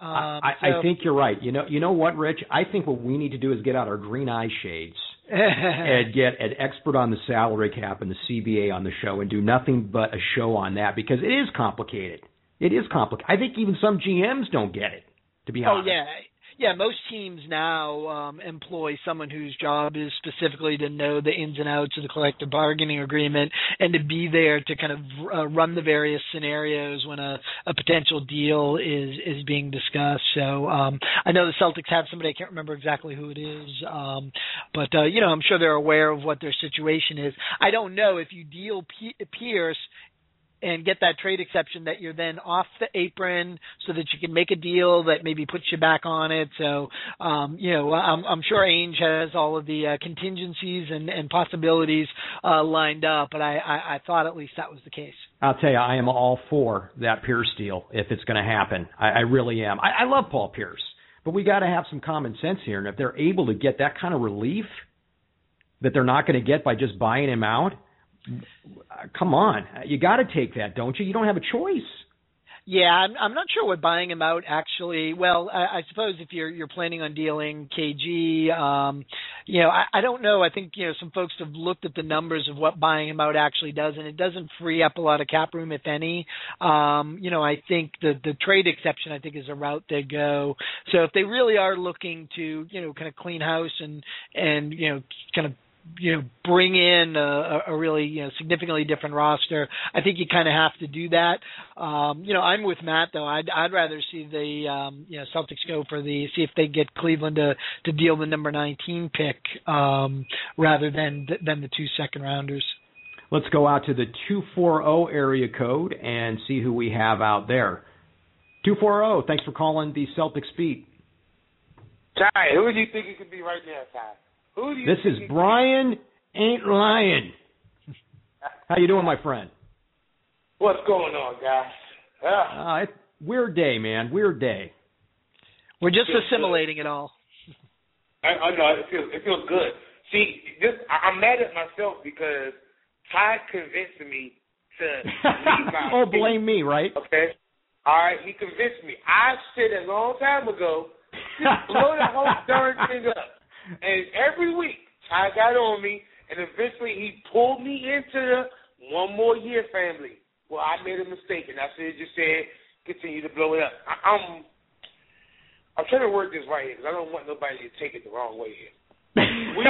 Um, I, so- I think you're right. You know, you know what, Rich? I think what we need to do is get out our green eye shades and get an expert on the salary cap and the CBA on the show and do nothing but a show on that because it is complicated. It is complicated. I think even some GMs don't get it. To be Oh yeah, yeah. Most teams now um, employ someone whose job is specifically to know the ins and outs of the collective bargaining agreement and to be there to kind of uh, run the various scenarios when a, a potential deal is is being discussed. So um, I know the Celtics have somebody. I can't remember exactly who it is, um, but uh, you know I'm sure they're aware of what their situation is. I don't know if you deal P- Pierce and get that trade exception that you're then off the apron so that you can make a deal that maybe puts you back on it. So, um, you know, I'm, I'm sure Ainge has all of the uh, contingencies and, and possibilities uh, lined up, but I, I, I thought at least that was the case. I'll tell you, I am all for that Pierce deal if it's going to happen. I, I really am. I, I love Paul Pierce, but we got to have some common sense here. And if they're able to get that kind of relief that they're not going to get by just buying him out, come on, you got to take that, don't you? You don't have a choice. Yeah, I'm, I'm not sure what buying him out actually. Well, I, I suppose if you're you're planning on dealing KG, um, you know, I, I don't know. I think you know some folks have looked at the numbers of what buying him out actually does, and it doesn't free up a lot of cap room, if any. Um, you know, I think the the trade exception I think is a route they go. So if they really are looking to you know kind of clean house and and you know kind of you know bring in a, a really you know significantly different roster. I think you kind of have to do that. Um, you know, I'm with Matt though. I'd I'd rather see the um, you know Celtics go for the see if they get Cleveland to to deal the number 19 pick um, rather than than the two second rounders. Let's go out to the 240 area code and see who we have out there. 240, thanks for calling the Celtics beat. Ty, who do you think it could be right now, Ty? Who do you This is Brian Ain't Lying. How you doing, my friend? What's going on, guys? Ah, Uh, it's weird day, man. Weird day. We're just Feels assimilating it all. I, I know it feels it feels good. See, this I, I'm mad at myself because Ty convinced me to leave my oh, blame me, right? Okay. All right, he convinced me. I said a long time ago, just blow the whole darn thing up. And every week, Ty got on me, and eventually he pulled me into the one more year family. Well, I made a mistake, and I should have just said, continue to blow it up. I, I'm, I'm trying to work this right here because I don't want nobody to take it the wrong way here. we,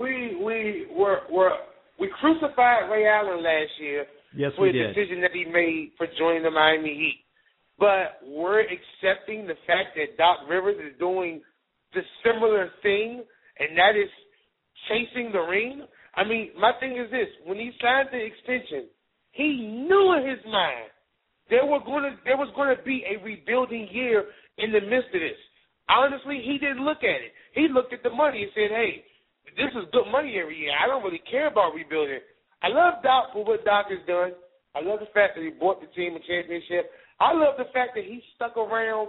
we, we were, were, we crucified Ray Allen last year Yes, for the decision that he made for joining the Miami Heat. But we're accepting the fact that Doc Rivers is doing the similar thing, and that is chasing the ring. I mean, my thing is this: when he signed the extension, he knew in his mind there were going to there was going to be a rebuilding year in the midst of this. Honestly, he didn't look at it. He looked at the money and said, "Hey, this is good money every year. I don't really care about rebuilding." I love Doc for what Doc has done. I love the fact that he brought the team a championship. I love the fact that he stuck around,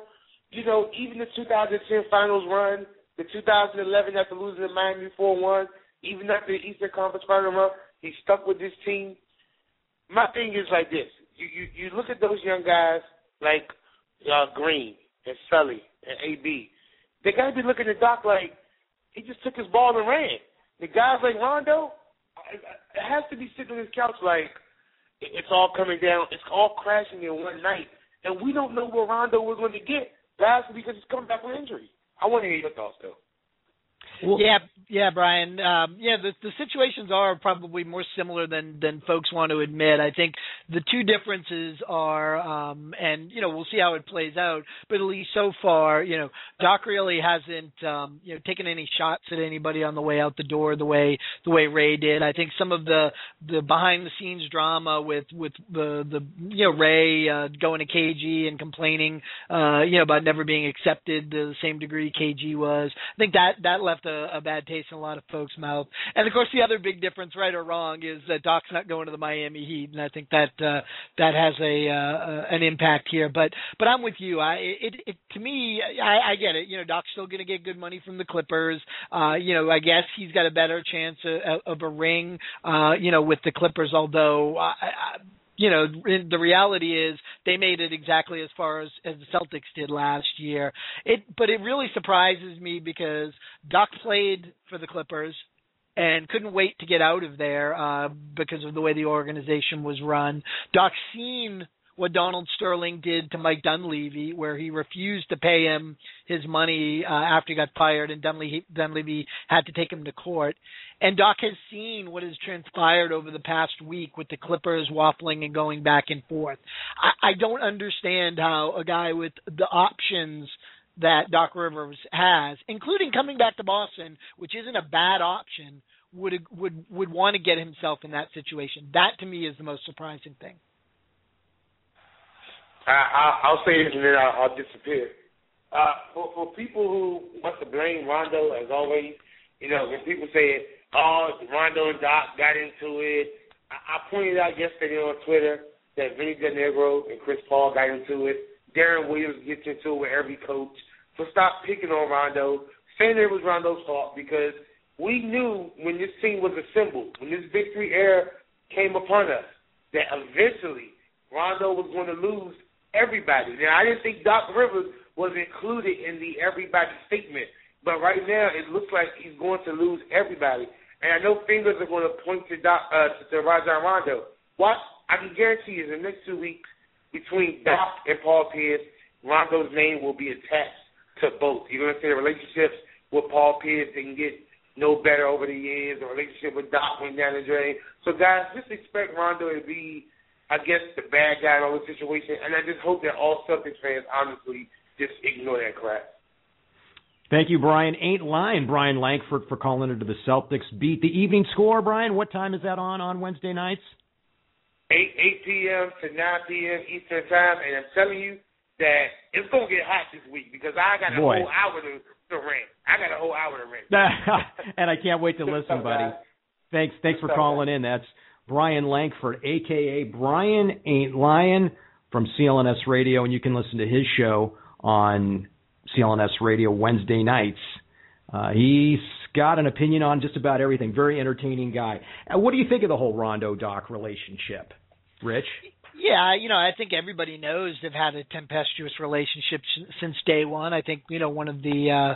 you know, even the 2010 finals run, the 2011 after losing to Miami 4-1, even after the Eastern Conference final run, he stuck with this team. My thing is like this: you you, you look at those young guys like uh, Green and Sully and AB. They got to be looking at Doc like he just took his ball and ran. The guys like Rondo, it has to be sitting on his couch like it's all coming down. It's all crashing in one night, and we don't know where Rondo we're going to get. That's because he's coming back from injury. I want to hear your thoughts though. Well, yeah, yeah, Brian. Um, yeah, the the situations are probably more similar than than folks want to admit. I think the two differences are, um, and you know, we'll see how it plays out. But at least so far, you know, Doc really hasn't, um, you know, taken any shots at anybody on the way out the door the way the way Ray did. I think some of the the behind the scenes drama with with the the you know Ray uh, going to KG and complaining, uh, you know, about never being accepted to the same degree KG was. I think that that left a, a bad taste in a lot of folks' mouth. And of course, the other big difference, right or wrong, is that Doc's not going to the Miami Heat, and I think that uh, that has a uh, an impact here. But but I'm with you. I it, it to me, I, I get it. You know, Doc's still going to get good money from the Clippers. Uh, you know, I guess he's got a better chance of, of a ring. Uh, you know, with the Clippers, although. I, I, you know, the reality is they made it exactly as far as, as the Celtics did last year. It, but it really surprises me because Doc played for the Clippers and couldn't wait to get out of there uh, because of the way the organization was run. Doc's seen what Donald Sterling did to Mike Dunleavy, where he refused to pay him his money uh, after he got fired, and Dunleavy, had to take him to court. And Doc has seen what has transpired over the past week with the Clippers waffling and going back and forth. I, I don't understand how a guy with the options that Doc Rivers has, including coming back to Boston, which isn't a bad option, would would would want to get himself in that situation. That to me is the most surprising thing. I, will say this and then I'll, I'll disappear. Uh, for, for people who want to blame Rondo, as always, you know, when people say, oh, Rondo and Doc got into it, I, I pointed out yesterday on Twitter that Vinny Del Negro and Chris Paul got into it. Deron Williams gets into it with every coach. So stop picking on Rondo, saying it was Rondo's fault because we knew when this team was assembled, when this victory era came upon us, that eventually Rondo was going to lose everybody. Now, I didn't think Doc Rivers was included in the everybody statement, but right now it looks like he's going to lose everybody. And I know fingers are going to point to Doc, uh, to Rajon Rondo. What I can guarantee is in the next two weeks, between Doc and Paul Pierce, Rondo's name will be attached to both. You're going to see the relationships with Paul Pierce and get no better over the years. The relationship with Doc went down the drain. So guys, just expect Rondo to be I guess, the bad guy in all the situation. And I just hope that all Celtics fans honestly just ignore that crap. Thank you, Brian. Ain't lying, Brian Lankford, for calling into the Celtics beat. The evening score, Brian, what time is that on on Wednesday nights? 8, 8 p.m. to 9 p.m. Eastern Time. And I'm telling you that it's going to get hot this week because I got a Boy. whole hour to, to rant. I got a whole hour to rant. and I can't wait to listen, buddy. Thanks, thanks for calling in. That's Brian Lankford, aka Brian Ain't Lying from CLNS Radio, and you can listen to his show on CLNS Radio Wednesday nights. Uh, he's got an opinion on just about everything. Very entertaining guy. Uh, what do you think of the whole Rondo Doc relationship, Rich? Yeah, you know, I think everybody knows they've had a tempestuous relationship since day one. I think you know one of the uh,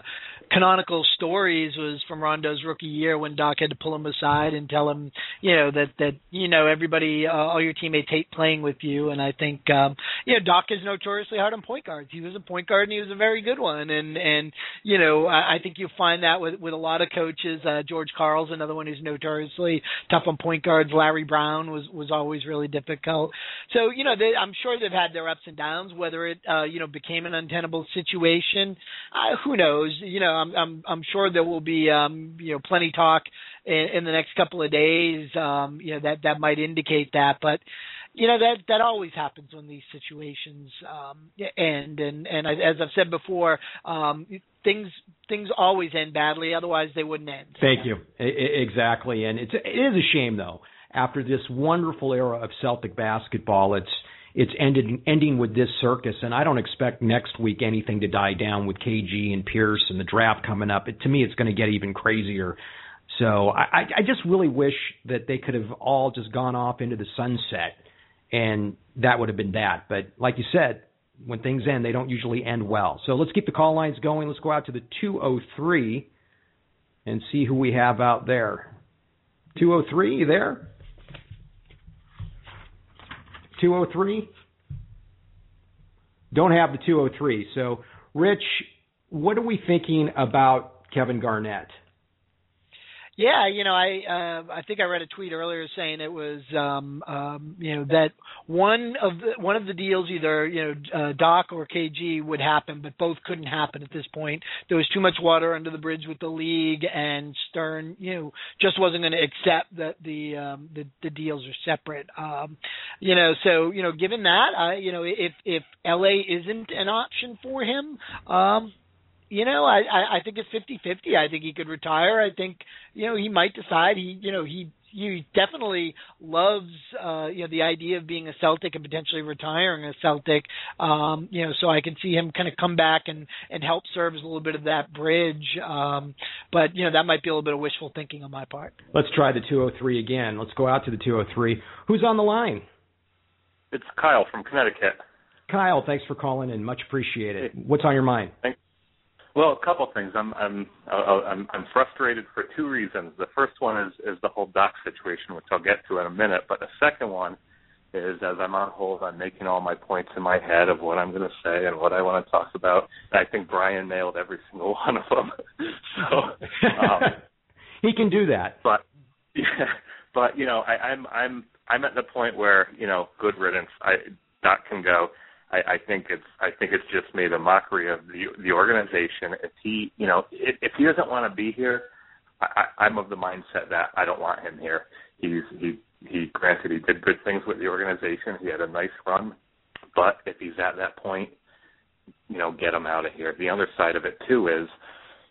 canonical stories was from Rondo's rookie year when Doc had to pull him aside and tell him, you know, that that you know everybody, uh, all your teammates hate playing with you. And I think, um, you know, Doc is notoriously hard on point guards. He was a point guard and he was a very good one. And and you know, I, I think you find that with with a lot of coaches. Uh, George Karl's another one who's notoriously tough on point guards. Larry Brown was was always really difficult. So you know, they, I'm sure they've had their ups and downs. Whether it uh, you know became an untenable situation, uh, who knows? You know, I'm I'm I'm sure there will be um, you know plenty talk in, in the next couple of days. Um, you know that that might indicate that, but you know that that always happens when these situations um, end. And and as I've said before, um, things things always end badly. Otherwise, they wouldn't end. Thank you. I, exactly, and it's it is a shame though after this wonderful era of Celtic basketball, it's it's ended ending with this circus, and I don't expect next week anything to die down with KG and Pierce and the draft coming up. It, to me, it's going to get even crazier. So I, I just really wish that they could have all just gone off into the sunset, and that would have been that. But like you said, when things end, they don't usually end well. So let's keep the call lines going. Let's go out to the 203 and see who we have out there. 203, you there? 203? Don't have the 203. So, Rich, what are we thinking about Kevin Garnett? Yeah, you know, I uh, I think I read a tweet earlier saying it was um, um, you know that one of the one of the deals either you know uh, Doc or KG would happen, but both couldn't happen at this point. There was too much water under the bridge with the league, and Stern you know just wasn't going to accept that the um, the the deals are separate. Um, you know, so you know, given that, uh, you know, if if LA isn't an option for him, um, you know, I, I, I think it's fifty fifty. I think he could retire. I think, you know, he might decide he, you know, he he definitely loves uh you know the idea of being a Celtic and potentially retiring a Celtic um you know so I can see him kind of come back and and help serve as a little bit of that bridge um but you know that might be a little bit of wishful thinking on my part. Let's try the 203 again. Let's go out to the 203. Who's on the line? It's Kyle from Connecticut. Kyle, thanks for calling and Much appreciated. What's on your mind? Thanks. Well, a couple things. I'm I'm uh, I'm I'm frustrated for two reasons. The first one is is the whole doc situation, which I'll get to in a minute. But the second one is as I'm on hold, I'm making all my points in my head of what I'm going to say and what I want to talk about. And I think Brian nailed every single one of them. so um, he can do that. But yeah, but you know, I, I'm I'm I'm at the point where you know, good riddance. I Doc can go. I, I think it's I think it's just made a mockery of the the organization. If he you know if, if he doesn't want to be here, I, I, I'm of the mindset that I don't want him here. He's he he granted he did good things with the organization. He had a nice run, but if he's at that point, you know, get him out of here. The other side of it too is,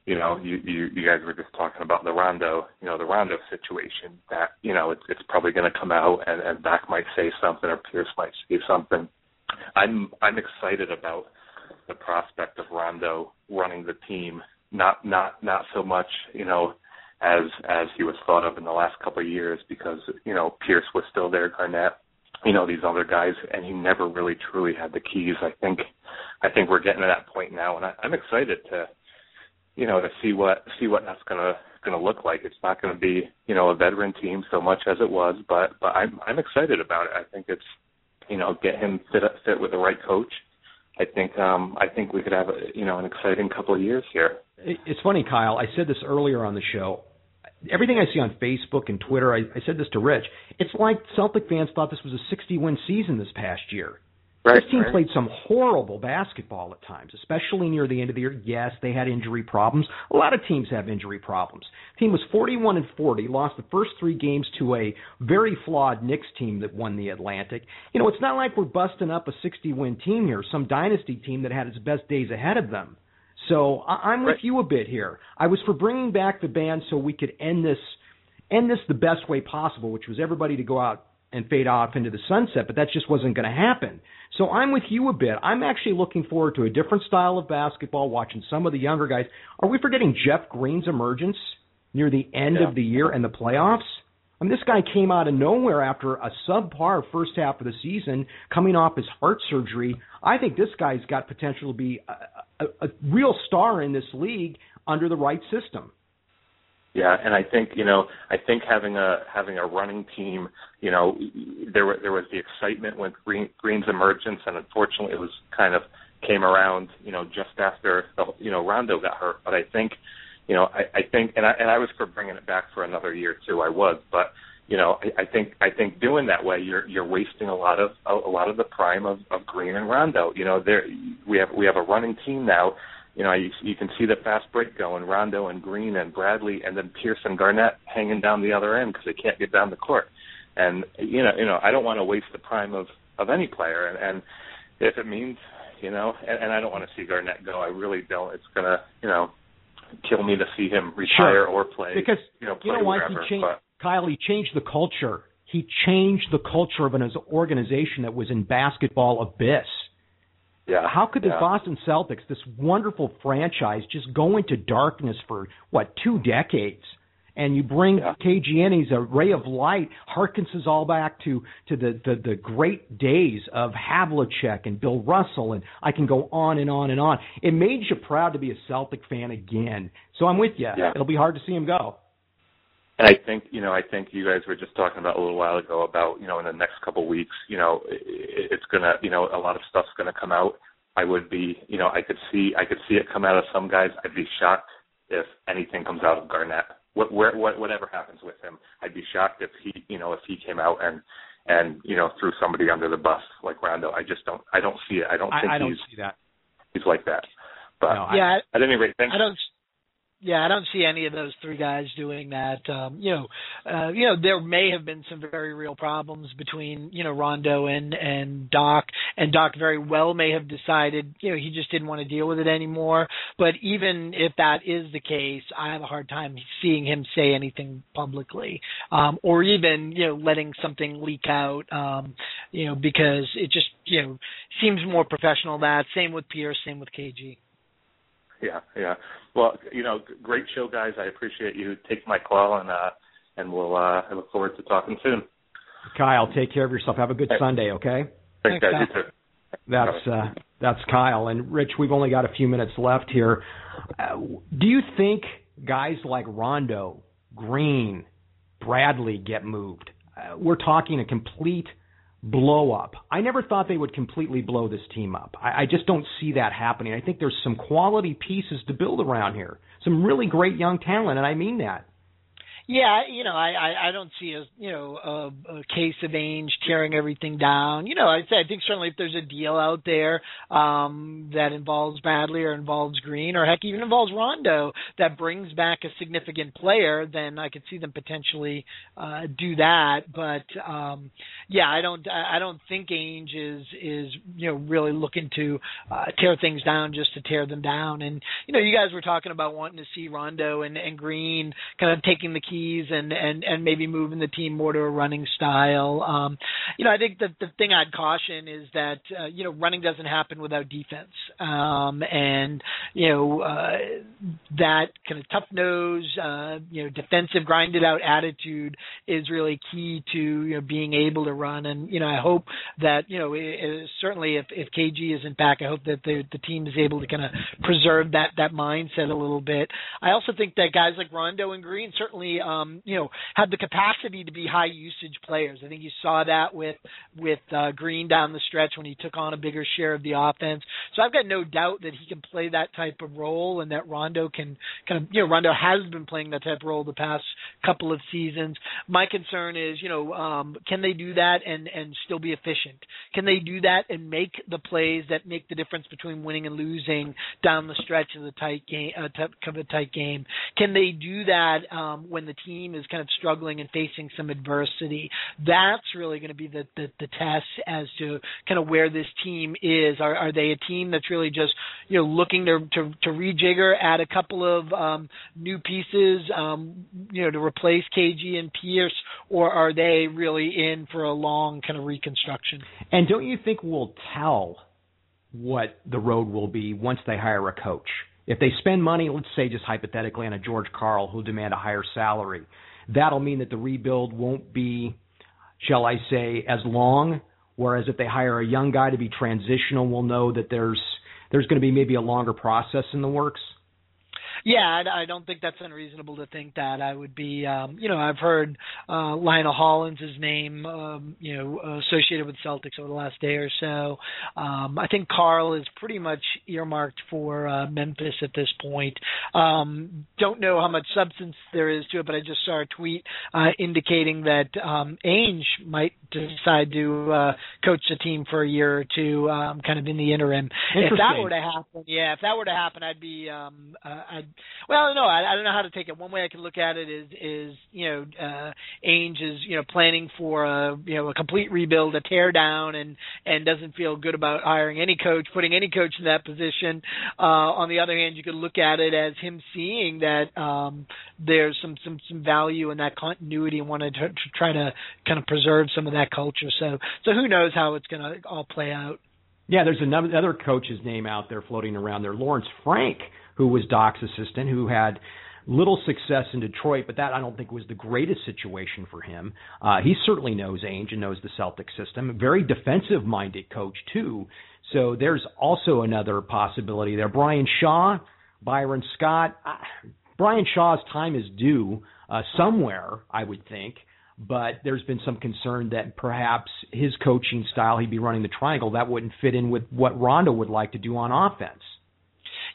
you know, you you, you guys were just talking about the Rondo, you know, the Rondo situation. That you know, it's it's probably going to come out, and and Doc might say something, or Pierce might say something I'm I'm excited about the prospect of Rondo running the team. Not not not so much, you know, as as he was thought of in the last couple of years because you know Pierce was still there, Garnett, you know these other guys, and he never really truly had the keys. I think I think we're getting to that point now, and I, I'm excited to you know to see what see what that's gonna gonna look like. It's not to be you know a veteran team so much as it was, but but I'm I'm excited about it. I think it's you know, get him fit fit with the right coach. I think um, I think we could have a, you know an exciting couple of years here. It's funny, Kyle. I said this earlier on the show. Everything I see on Facebook and Twitter, I, I said this to Rich. It's like Celtic fans thought this was a 60 win season this past year. Right, this team right. played some horrible basketball at times, especially near the end of the year. Yes, they had injury problems. A lot of teams have injury problems. The team was 41 and 40, lost the first three games to a very flawed Knicks team that won the Atlantic. You know, it's not like we're busting up a 60 win team here, some dynasty team that had its best days ahead of them. So I- I'm with Right. you a bit here. I was for bringing back the band so we could end this end this the best way possible, which was everybody to go out and fade off into the sunset, but that just wasn't going to happen. So I'm with you a bit. I'm actually looking forward to a different style of basketball, watching some of the younger guys. Are we forgetting Jeff Green's emergence near the end Yeah. of the year and the playoffs? I mean, this guy came out of nowhere after a subpar first half of the season, coming off his heart surgery. I think this guy's got potential to be a, a, a real star in this league under the right system. Yeah, and I think you know, I think having a having a running team, you know, there there was the excitement with Green, Green's emergence, and unfortunately, it was kind of came around, you know, just after the, you know Rondo got hurt. But I think, you know, I, I think, and I and I was for bringing it back for another year too. I was, but you know, I, I think I think doing that way, you're you're wasting a lot of a, a lot of the prime of, of Green and Rondo. You know, there we have we have a running team now you know, you, you can see the fast break going, Rondo and Green and Bradley, and then Pierce and Garnett hanging down the other end because they can't get down the court. And you know, you know, I don't want to waste the prime of of any player, and, and if it means, you know, and, and I don't want to see Garnett go. I really don't. It's gonna, you know, kill me to see him retire Sure. or play. Because you know, you know what? wherever. He changed, but Kyle. He changed the culture. He changed the culture of an organization that was in basketball abyss. Yeah, How could the yeah. Boston Celtics, this wonderful franchise, just go into darkness for what two decades? And you bring Yeah. KG in, he's a ray of light, harkens us all back to to the, the the great days of Havlicek and Bill Russell, and I can go on and on and on. It made you proud to be a Celtic fan again. So I'm with you. Yeah. It'll be hard to see him go. And I think you know I think you guys were just talking about a little while ago about you know in the next couple of weeks you know it's gonna you know a lot of stuff's gonna come out. I would be you know I could see I could see it come out of some guys. I'd be shocked if anything comes out of Garnett. What, where, what, whatever happens with him, I'd be shocked if he you know if he came out and and you know threw somebody under the bus like Rondo. I just don't I don't see it. I don't think I, I don't he's see that. he's like that. But no, yeah, at any rate, thanks. I don't. Yeah, I don't see any of those three guys doing that. Um, you know, uh, you know, there may have been some very real problems between you know Rondo and and Doc, and Doc very well may have decided you know he just didn't want to deal with it anymore. But even if that is the case, I have a hard time seeing him say anything publicly, um, or even you know letting something leak out. Um, you know, because it just you know seems more professional. That same with Pierce, same with KG. Yeah, yeah. Well, you know, great show, guys. I appreciate you taking my call, and uh, and we'll uh, I look forward to talking soon. Kyle, take care of yourself. Have a good Sunday, okay? Thanks, guys. You too. That's uh, that's Kyle and Rich. We've only got a few minutes left here. Uh, do you think guys like Rondo, Green, Bradley get moved? Uh, we're talking a complete blow up. I never thought they would completely blow this team up. I, I just don't see that happening. I think there's some quality pieces to build around here. Some really great young talent, and I mean that. Yeah, you know, I I, I don't see a you know a, a case of Ainge tearing everything down. You know, I I think certainly if there's a deal out there um that involves Bradley or involves Green or heck even involves Rondo that brings back a significant player, then I could see them potentially uh do that. But um yeah, I don't I don't think Ainge is is you know really looking to uh tear things down just to tear them down. And you know, you guys were talking about wanting to see Rondo and and Green kind of taking the key and and and maybe moving the team more to a running style. Um, you know, I think that the thing I'd caution is that uh, you know running doesn't happen without defense, um, and you know uh, that kind of tough nose, uh, you know, defensive grinded out attitude is really key to you know being able to run. And you know, I hope that you know it, it, certainly if if KG isn't back, I hope that the the team is able to kind of preserve that that mindset a little bit. I also think that guys like Rondo and Green certainly um, you know, had the capacity to be high usage players. I think you saw that with with uh, Green down the stretch when he took on a bigger share of the offense. So I've got no doubt that he can play that type of role, and that Rondo can kind of you know Rondo has been playing that type of role the past couple of seasons. My concern is you know um, can they do that and and still be efficient? Can they do that and make the plays that make the difference between winning and losing down the stretch of the tight game, uh, of a tight game? Can they do that um, when the team is kind of struggling and facing some adversity, that's really going to be the, the, the test as to kind of where this team is. Are, are they a team that's really just you know looking to to, to rejigger, add a couple of um, new pieces, um, you know, to replace KG and Pierce, or are they really in for a long kind of reconstruction? And don't you think we'll tell what the road will be once they hire a coach? If they spend money, let's say just hypothetically on a George Karl who'll demand a higher salary, that'll mean that the rebuild won't be, shall I say, as long. Whereas if they hire a young guy to be transitional, we'll know that there's there's going to be maybe a longer process in the works. Yeah, I, I don't think that's unreasonable to think that. I would be, um, you know, I've heard uh, Lionel Hollins' name, um, you know, associated with Celtics over the last day or so. Um, I think Karl is pretty much earmarked for uh, Memphis at this point. Um, don't know how much substance there is to it, but I just saw a tweet uh, indicating that um, Ainge might decide to uh, coach the team for a year or two, um, kind of in the interim. If that were to happen, yeah, if that were to happen, I'd be, um, uh, I'd well, no, I, I don't know how to take it. One way I can look at it is is you know uh, Ainge is you know planning for a you know a complete rebuild, a tear down, and and doesn't feel good about hiring any coach, putting any coach in that position. Uh, on the other hand, you could look at it as him seeing that um, there's some some some value in that continuity and wanted to, to try to kind of preserve some of that culture. So so who knows how it's going to all play out. Yeah, there's another coach's name out there floating around there, Lawrence Frank, who was Doc's assistant, who had little success in Detroit, but that I don't think was the greatest situation for him. Uh, he certainly knows Ainge and knows the Celtic system. Very defensive minded coach, too. So there's also another possibility there. Brian Shaw, Byron Scott. Uh, Brian Shaw's time is due. uh, somewhere, I would think. But there's been some concern that perhaps his coaching style, he'd be running the triangle, that wouldn't fit in with what Rondo would like to do on offense.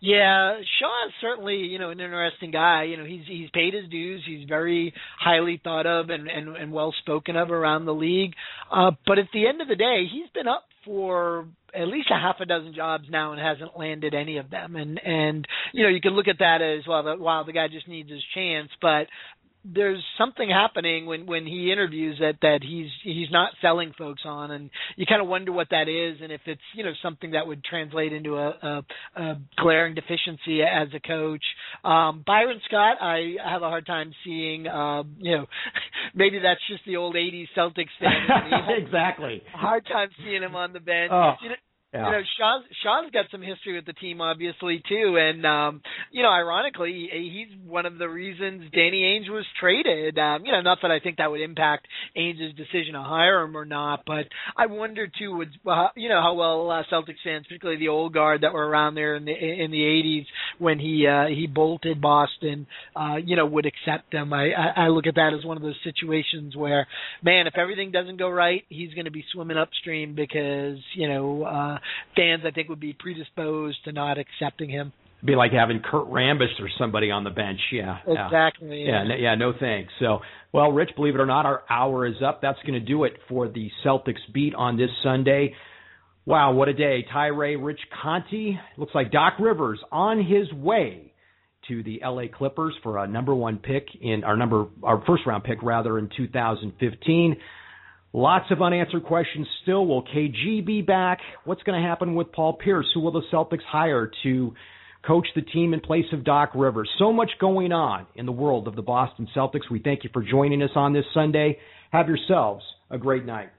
Yeah, Shaw's certainly you know an interesting guy. You know he's he's paid his dues. He's very highly thought of and and, and well spoken of around the league. Uh, but at the end of the day, he's been up for at least a half a dozen jobs now and hasn't landed any of them. And and you know you can look at that as well. That wow, the guy just needs his chance. But there's something happening when when he interviews that that he's he's not selling folks on and you kind of wonder what that is and if it's you know something that would translate into a, a, a glaring deficiency as a coach. Um Byron Scott I have a hard time seeing um you know maybe that's just the old 80s Celtics fan. Exactly. Hard time seeing him on the bench. Oh. you know, yeah. You know, Shaw's Shaw's got some history with the team, obviously too, and um, you know, ironically, he's one of the reasons Danny Ainge was traded. Um, you know, not that I think that would impact Ainge's decision to hire him or not, but I wonder too, would you know how well uh, Celtics fans, particularly the old guard that were around there in the in the '80s when he uh, he bolted Boston, uh, you know, would accept them. I, I I look at that as one of those situations where, man, if everything doesn't go right, he's going to be swimming upstream because you know. uh fans I think would be predisposed to not accepting him. Be like having Kurt Rambis or somebody on the bench. Yeah. Exactly. Yeah. Yeah. yeah no thanks. So, well, Rich, believe it or not, our hour is up. That's going to do it for the Celtics beat on this Sunday. Wow, what a day. Tyree, Rich Conti. Looks like Doc Rivers on his way to the LA Clippers for a number one pick in our number, our first round pick rather in 2015. Lots of unanswered questions still. Will KG be back? What's going to happen with Paul Pierce? Who will the Celtics hire to coach the team in place of Doc Rivers? So much going on in the world of the Boston Celtics. We thank you for joining us on this Sunday. Have yourselves a great night.